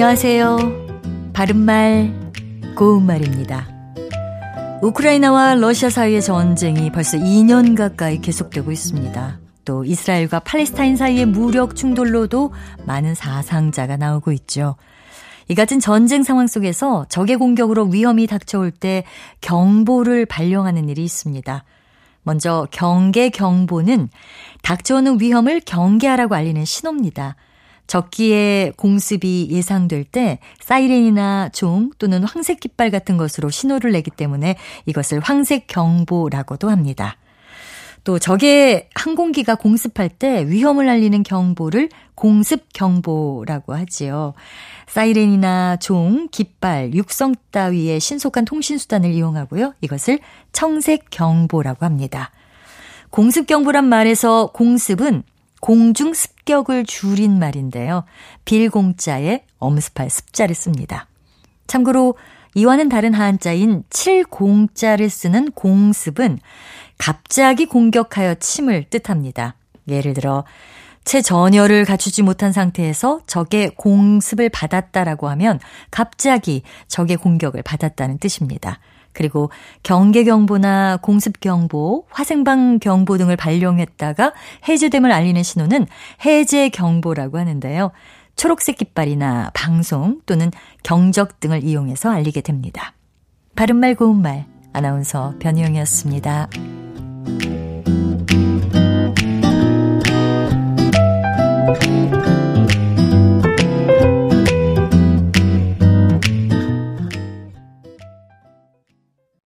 안녕하세요. 바른말, 고운말입니다. 우크라이나와 러시아 사이의 전쟁이 벌써 2년 가까이 계속되고 있습니다. 또 이스라엘과 팔레스타인 사이의 무력 충돌로도 많은 사상자가 나오고 있죠. 이 같은 전쟁 상황 속에서 적의 공격으로 위험이 닥쳐올 때 경보를 발령하는 일이 있습니다. 먼저 경계 경보는 닥쳐오는 위험을 경계하라고 알리는 신호입니다. 적기에 공습이 예상될 때 사이렌이나 종 또는 황색 깃발 같은 것으로 신호를 내기 때문에 이것을 황색 경보라고도 합니다. 또 적의 항공기가 공습할 때 위험을 알리는 경보를 공습 경보라고 하지요. 사이렌이나 종, 깃발, 육성 따위의 신속한 통신 수단을 이용하고요. 이것을 청색 경보라고 합니다. 공습 경보란 말에서 공습은 공중 습 격을 줄인 말인데요. 빌공자에 엄습할 습자를 씁니다. 참고로 이와는 다른 한자인 7공자를 쓰는 공습은 갑자기 공격하여 침을 뜻합니다. 예를 들어 채 전열을 갖추지 못한 상태에서 적의 공습을 받았다라고 하면 갑자기 적의 공격을 받았다는 뜻입니다. 그리고 경계경보나 공습경보, 화생방경보 등을 발령했다가 해제됨을 알리는 신호는 해제경보라고 하는데요. 초록색 깃발이나 방송 또는 경적 등을 이용해서 알리게 됩니다. 바른말 고운말 아나운서 변희영이었습니다.